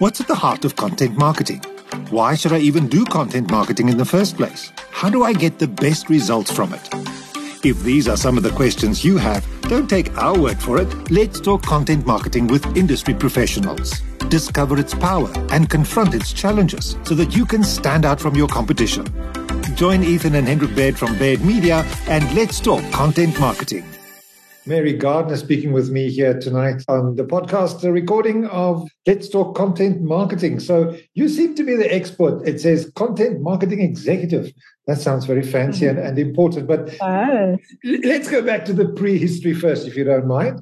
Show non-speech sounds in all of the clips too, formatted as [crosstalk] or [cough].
What's at the heart of content marketing? Why should I even do content marketing in the first place? How do I get the best results from it? If these are some of the questions you have, don't take our word for it. Let's talk content marketing with industry professionals. Discover its power and confront its challenges so that you can stand out from your competition. Join Ethan and Hendrik Baird from Baird Media and let's talk content marketing. Mary Garner speaking with me here tonight on the podcast, the recording of Let's Talk Content Marketing. So you seem to be the expert. It says content marketing executive. That sounds very fancy mm-hmm. and, and, important. But oh. let's go back to the prehistory first, if you don't mind.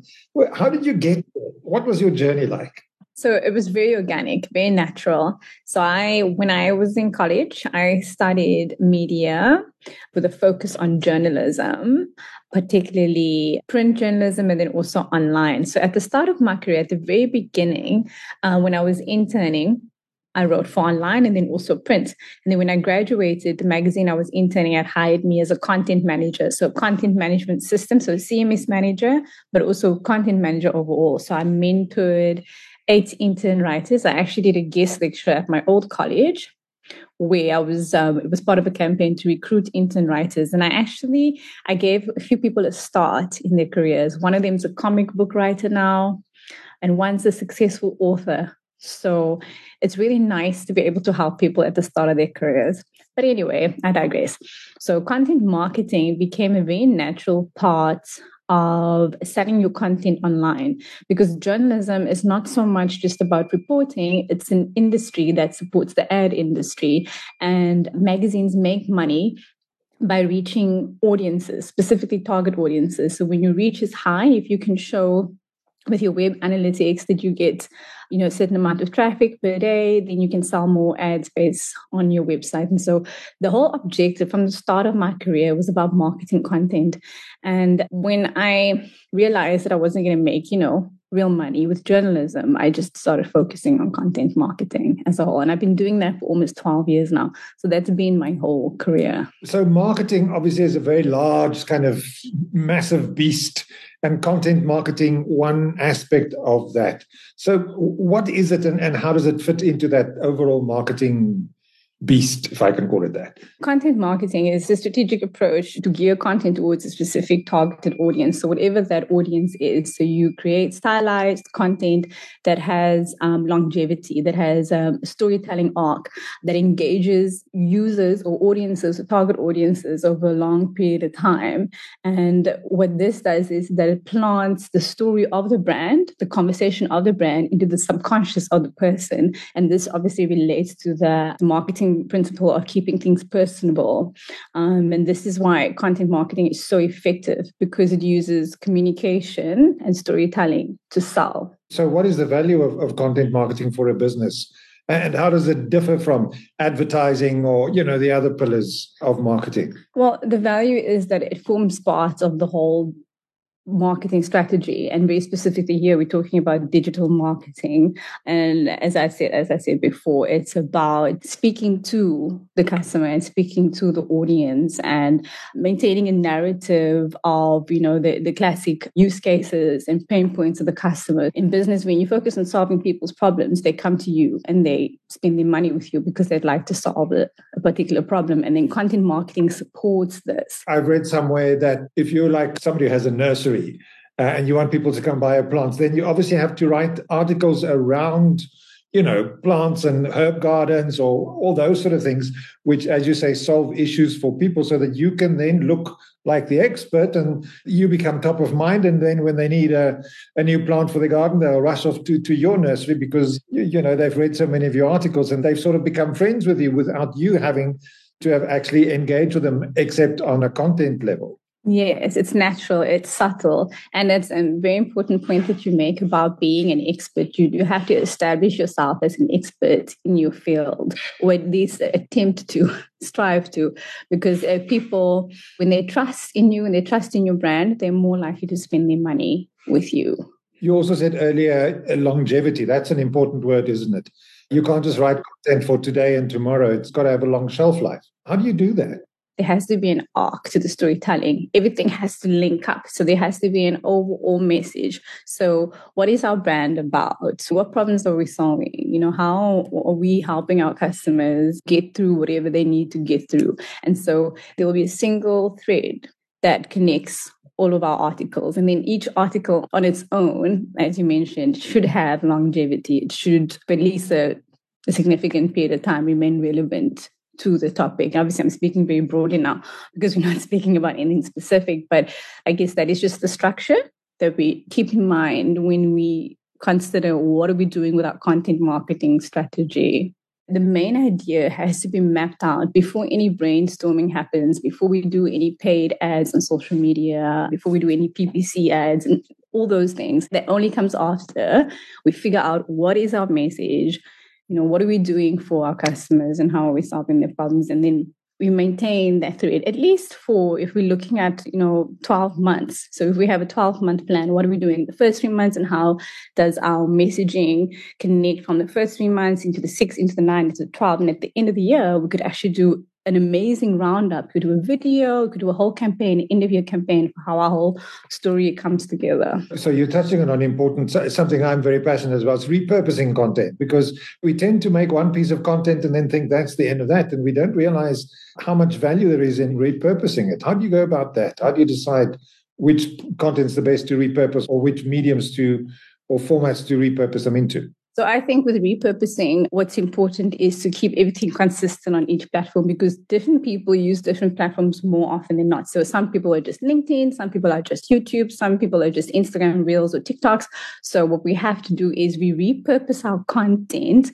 How did you get there? What was your journey like? So it was very organic, very natural. So I, when I was in college, I studied media with a focus on journalism, particularly print journalism and then also online. So at the start of my career, at the very beginning, uh, when I was interning, I wrote for online and then also print. And then when I graduated, the magazine I was interning at hired me as a content manager. So content management system, so CMS manager, but also content manager overall. So I mentored eight intern writers. I actually did a guest lecture at my old college where I was um, it was part of a campaign to recruit intern writers, and I actually I gave a few people a start in their careers. One of them is a comic book writer now, and one's a successful author. So it's really nice to be able to help people at the start of their careers. But anyway, I digress. So content marketing became a very natural part of selling your content online. Because journalism is not so much just about reporting it's an industry that supports the ad industry. And magazines make money by reaching audiences specifically target audiences. So when your reach is high if you can show with your web analytics? That you get you know a certain amount of traffic per day? Then you can sell more ad space on your website. And so the whole objective from the start of my career was about marketing content. And when i realized that i wasn't going to make you know real money with journalism i just started focusing on content marketing as a whole. And i've been doing that for almost 12 years now. So that's been my whole career. So marketing obviously is a very large kind of massive beast and content marketing one aspect of that. So, what is it, and, and how does it fit into that overall marketing beast, if I can call it that. Content marketing is a strategic approach to gear content towards a specific targeted audience. So, whatever that audience is, so you create stylized content that has um, longevity, that has um, a storytelling arc, that engages users or audiences, or target audiences over a long period of time. And what this does is that it plants the story of the brand, the conversation of the brand into the subconscious of the person. And this obviously relates to the marketing marketing principle of keeping things personable. Um, and this is why content marketing is so effective because it uses communication and storytelling to sell. So, what is the value of, of content marketing for a business? and how does it differ from advertising or you know the other pillars of marketing well the value is that it forms part of the whole marketing strategy and very specifically here we're talking about digital marketing. And as i said as i said before it's about speaking to the customer and speaking to the audience and maintaining a narrative of you know the, the classic use cases and pain points of the customer. In business when you focus on solving people's problems they come to you and they spend their money with you because they'd like to solve a, a particular problem. And then content marketing supports this. I've read somewhere that if you're like somebody who has a nursery uh, and you want people to come buy your plants, then you obviously have to write articles around, you know, plants and herb gardens or all those sort of things, which, as you say, solve issues for people so that you can then look like the expert and you become top of mind. And then when they need a, a new plant for the garden, they'll rush off to, to your nursery because, you know, they've read so many of your articles and they've sort of become friends with you without you having to have actually engaged with them, except on a content level. Yes, it's natural, it's subtle. And it's a very important point that you make about being an expert. You do have to establish yourself as an expert in your field, or at least attempt to [laughs] strive to. Because uh, people, when they trust in you and they trust in your brand, they're more likely to spend their money with you. You also said earlier uh, longevity. That's an important word, isn't it? You can't just write content for today and tomorrow. It's got to have a long shelf life. How do you do that? There has to be an arc to the storytelling. Everything has to link up. So there has to be an overall message. So what is our brand about? What problems are we solving? You know, how are we helping our customers get through whatever they need to get through? And so there will be a single thread that connects all of our articles. And then each article on its own, as you mentioned, should have longevity. It should, at least a, a significant period of time, remain relevant to the topic. Obviously, I'm speaking very broadly now because we're not [laughs] speaking about anything specific, but I guess that is just the structure that we keep in mind when we consider what are we doing with our content marketing strategy. The main idea has to be mapped out before any brainstorming happens, before we do any paid ads on social media, before we do any PPC ads and all those things. That only comes after we figure out what is our message, you know, what are we doing for our customers and how are we solving their problems? And then we maintain that thread at least for if we're looking at you know 12 months so if we have a 12 month plan what are we doing the first three months and how does our messaging connect from the first three months into the six into the nine into the 12 and at the end of the year we could actually do an amazing roundup. Could do a video, could do a whole campaign, interview campaign for how our whole story comes together. So you're touching on an important something I'm very passionate about. It's repurposing content because we tend to make one piece of content and then think that's the end of that, and we don't realize how much value there is in repurposing it. How do you go about that? How do you decide which content's the best to repurpose or which mediums to or formats to repurpose them into? So I think with repurposing, what's important is to keep everything consistent on each platform because different people use different platforms more often than not. So some people are just LinkedIn, some people are just YouTube, some people are just Instagram Reels or TikToks. So what we have to do is we repurpose our content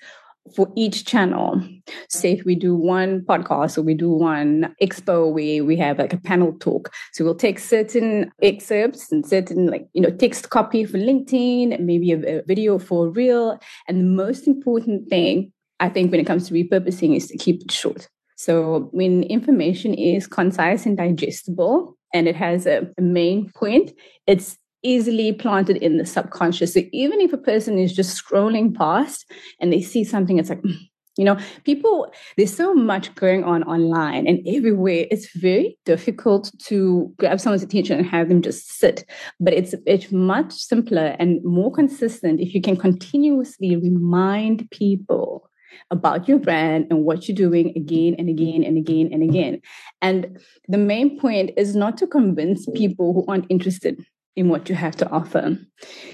for each channel. Say if we do one podcast or we do one expo where we have like a panel talk. So we'll take certain excerpts and certain like, you know, text copy for LinkedIn, maybe a, a video for reel. And the most important thing I think when it comes to repurposing is to keep it short. So when information is concise and digestible and it has a, a main point, it's easily planted in the subconscious. So even if a person is just scrolling past and they see something, it's like, mm, you know, people, there's so much going on online and everywhere. It's very difficult to grab someone's attention and have them just sit. But it's, it's much simpler and more consistent if you can continuously remind people about your brand and what you're doing again and again and again and again. And the main point is not to convince people who aren't interested in what you have to offer.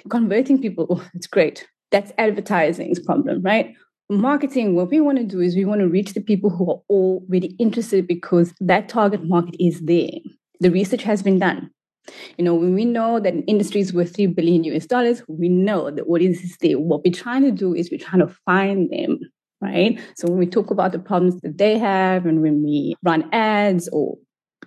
Converting people, oh, it's great. That's advertising's problem, right? Marketing, what we want to do is we want to reach the people who are already interested because that target market is there. The research has been done. You know, when we know that an industry is worth 3 billion US dollars, we know the audience is there. What we're trying to do is we're trying to find them, right? So when we talk about the problems that they have and when we run ads or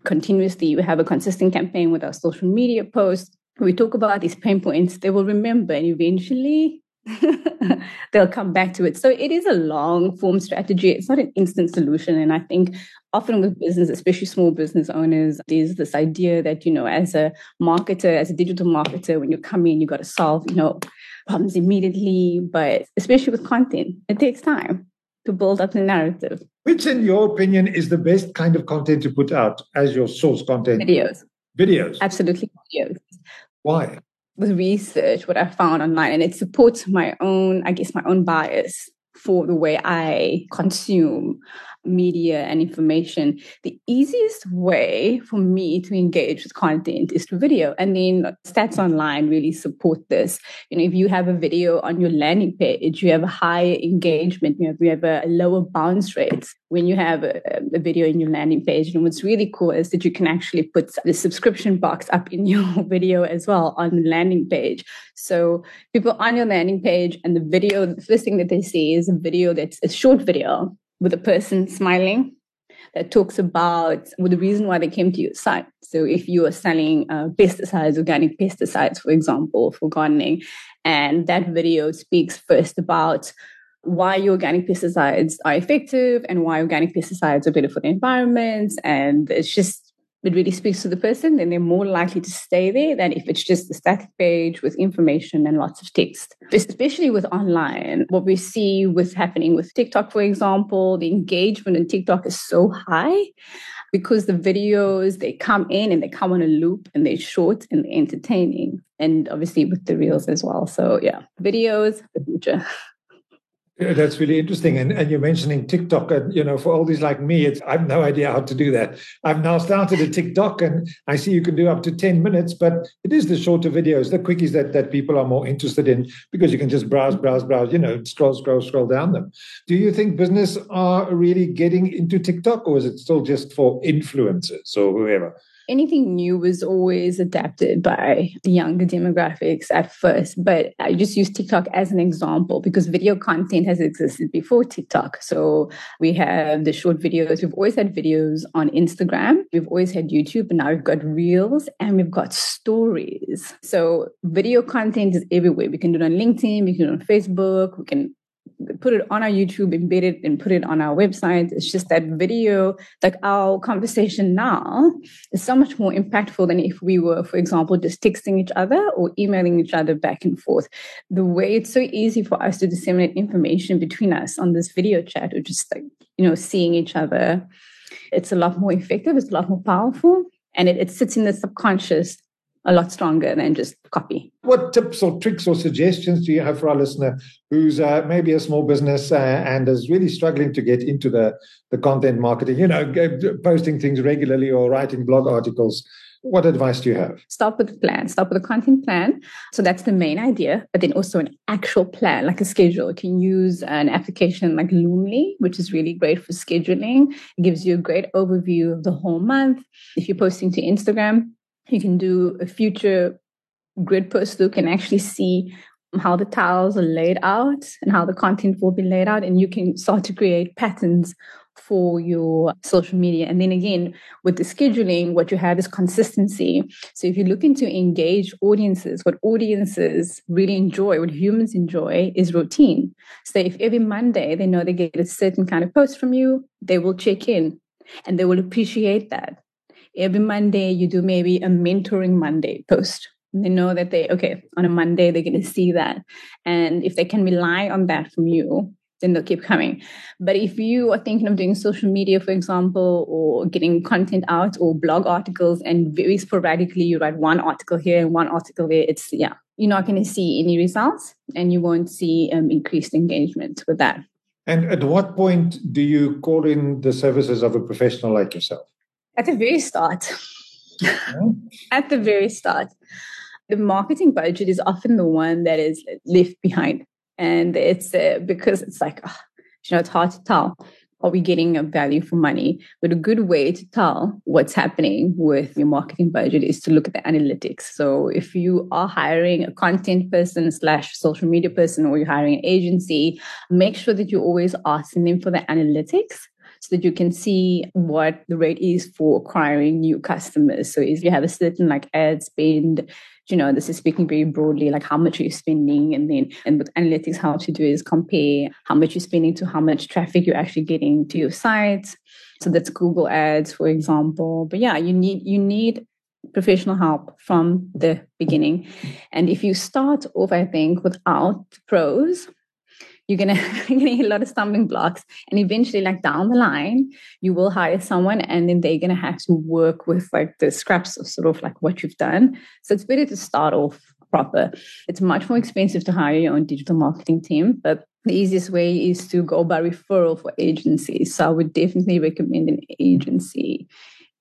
continuously we have a consistent campaign with our social media posts, we talk about these pain points, they will remember and eventually [laughs] they'll come back to it. So it is a long form strategy. It's not an instant solution. And I think often with business, especially small business owners, there's this idea that, you know, as a marketer, as a digital marketer, when you come in, you got to solve, you know, problems immediately. But especially with content, it takes time to build up the narrative. Which, in your opinion, is the best kind of content to put out as your source content? Videos. Videos. Absolutely videos. Why? With research, what I found online, and it supports my own, I guess, my own bias for the way I consume media and information, the easiest way for me to engage with content is through video. And then stats online really support this. You know, if you have a video on your landing page, you have a higher engagement, you have, you have a, lower bounce rates when you have a, a video in your landing page. And what's really cool is that you can actually put the subscription box up in [laughs] your video as well on the landing page. So people on your landing page and the video, the first thing that they see is a video that's a short video with a person smiling that talks about well, the reason why they came to your site. So if you are selling uh, pesticides, organic pesticides, for example, for gardening, and that video speaks first about why your organic pesticides are effective and why organic pesticides are better for the environment. And it's just it really speaks to the person, then they're more likely to stay there than if it's just a static page with information and lots of text. Especially with online, what we see with happening with TikTok, for example, the engagement in TikTok is so high because the videos they come in and they come on a loop and they're short and entertaining. And obviously with the reels as well. So yeah videos the future [laughs] That's really interesting. And, and you're mentioning TikTok. And, you know, for these like me, it's, I have no idea how to do that. I've now started a TikTok and I see you can do up to 10 minutes, but it is the shorter videos, the quickies that, that people are more interested in because you can just browse, browse, browse, you know, scroll, scroll, scroll down them. Do you think business are really getting into TikTok or is it still just for influencers or whoever? Anything new was always adapted by the younger demographics at first. But I just use TikTok as an example because video content has existed before TikTok. So we have the short videos. We've always had videos on Instagram. We've always had YouTube, and now we've got reels and we've got stories. So video content is everywhere. We can do it on LinkedIn, we can do it on Facebook, we can put it on our YouTube, embed it, and put it on our website. It's just that video, like our conversation now, is so much more impactful than if we were, for example, just texting each other or emailing each other back and forth. The way it's so easy for us to disseminate information between us on this video chat or just like, you know, seeing each other, it's a lot more effective, it's a lot more powerful, and it, it sits in the subconscious a lot stronger than just copy. What tips or tricks or suggestions do you have for our listener who's uh, maybe a small business uh, and is really struggling to get into the, the content marketing, you know, posting things regularly or writing blog articles? What advice do you have? Start with the plan, start with a content plan. So that's the main idea, but then also an actual plan, like a schedule. You can use an application like Loomly, which is really great for scheduling. It gives you a great overview of the whole month. If you're posting to Instagram, you can do a future grid post look and actually see how the tiles are laid out and how the content will be laid out. And you can start to create patterns for your social media. And then again, with the scheduling, what you have is consistency. So if you're looking to engage audiences, what audiences really enjoy, what humans enjoy is routine. So if every Monday they know they get a certain kind of post from you, they will check in and they will appreciate that every Monday you do maybe a mentoring Monday post. They know that they, okay, on a Monday, they're going to see that. And if they can rely on that from you, then they'll keep coming. But if you are thinking of doing social media, for example, or getting content out or blog articles, and very sporadically you write one article here and one article there, it's, yeah, you're not going to see any results and you won't see um, increased engagement with that. And at what point do you call in the services of a professional like yourself? At the very start. At the very start. The marketing budget is often the one that is left behind. And it's uh, because it's like, oh, you know, it's hard to tell. Are we getting a value for money? But a good way to tell what's happening with your marketing budget is to look at the analytics. So if you are hiring a content person slash social media person or you're hiring an agency, make sure that you're always asking them for the analytics so that you can see what the rate is for acquiring new customers. So if you have a certain like ad spend, you know, this is speaking very broadly, like how much are you spending? And then, and with analytics, how to do is compare how much you're spending to how much traffic you're actually getting to your site. So that's Google ads, for example. But yeah, you need, you need professional help from the beginning. And if you start off, I think, without pros, you're gonna [laughs] you're gonna hit a lot of stumbling blocks. And eventually like down the line you will hire someone and then they're gonna have to work with like the scraps of sort of like what you've done. So it's better to start off proper. It's much more expensive to hire your own digital marketing team but the easiest way is to go by referral for agencies so i would definitely recommend an agency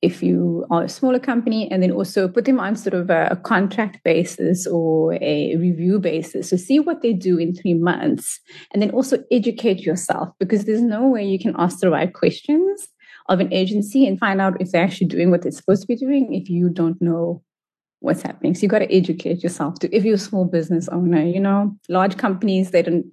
if you are a smaller company and then also put them on sort of a, a, contract basis or a review basis. So see what they do in three months and then also educate yourself because there's no way you can ask the right questions of an agency and find out if they're actually doing what they're supposed to be doing if you don't know what's happening so you got to educate yourself to if you're a small business owner you know large companies they don't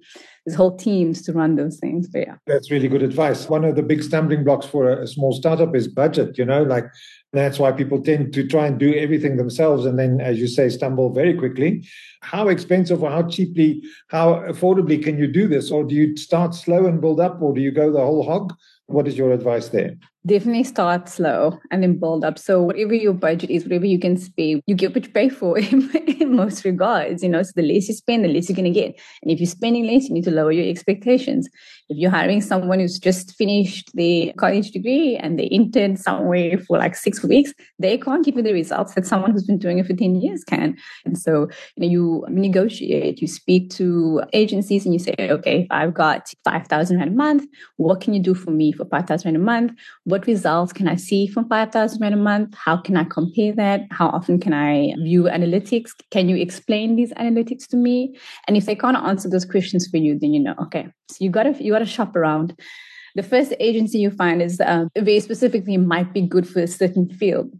there's whole teams to run those things. But yeah. That's really good advice. One of the big stumbling blocks for a, a small startup is budget, you know, like that's why people tend to try and do everything themselves and then, as you say, stumble very quickly. How expensive or how cheaply, how affordably can you do this? Or do you start slow and build up, or do you go the whole hog? What is your advice there? Definitely start slow and then build up. So whatever your budget is, whatever you can spend, you get what you pay for [laughs] in, in most regards. You know, so the less you spend, the less you're going to get. And if you're spending less, you need to lower your expectations. If you're hiring someone who's just finished the college degree and they interned somewhere for like six weeks, they can't give you the results that someone who's been doing it for 10 years can. And so, you know, you negotiate, you speak to agencies and you say, okay, I've got 5,000 Rand a month, what can you do for me for 5,000 Rand a month? What results can I see from 5,000 Rand a month? How can I compare that? How often can I view analytics? Can you explain these analytics to me? And if they can't answer those questions for you, then you know, okay, so you gotta you gotta shop around. The first agency you find is uh, very specifically might be good for a certain field,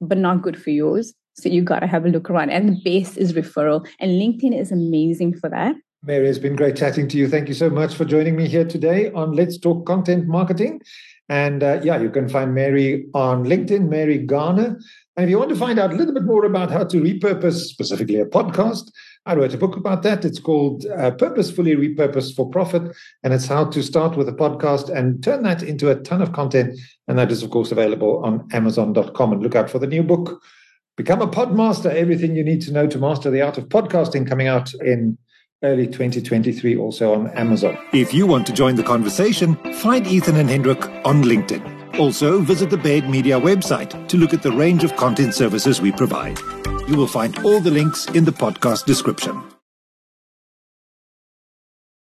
but not good for yours. So you got to have a look around. And the base is referral. And LinkedIn is amazing for that. Mary, it's been great chatting to you. Thank you so much for joining me here today on Let's Talk Content Marketing. And uh, yeah, you can find Mary on LinkedIn, Mary Garner. And if you want to find out a little bit more about how to repurpose specifically a podcast, I wrote a book about that. It's called uh, Purposefully Repurposed for Profit. And it's how to start with a podcast and turn that into a ton of content. And that is, of course, available on Amazon.com. And look out for the new book, Become a Podmaster Everything You Need to Know to Master the Art of Podcasting, coming out in early 2023 also on Amazon. If you want to join the conversation, find Ethan and Hendrik on LinkedIn. Also, visit the Baird Media website to look at the range of content services we provide. You will find all the links in the podcast description.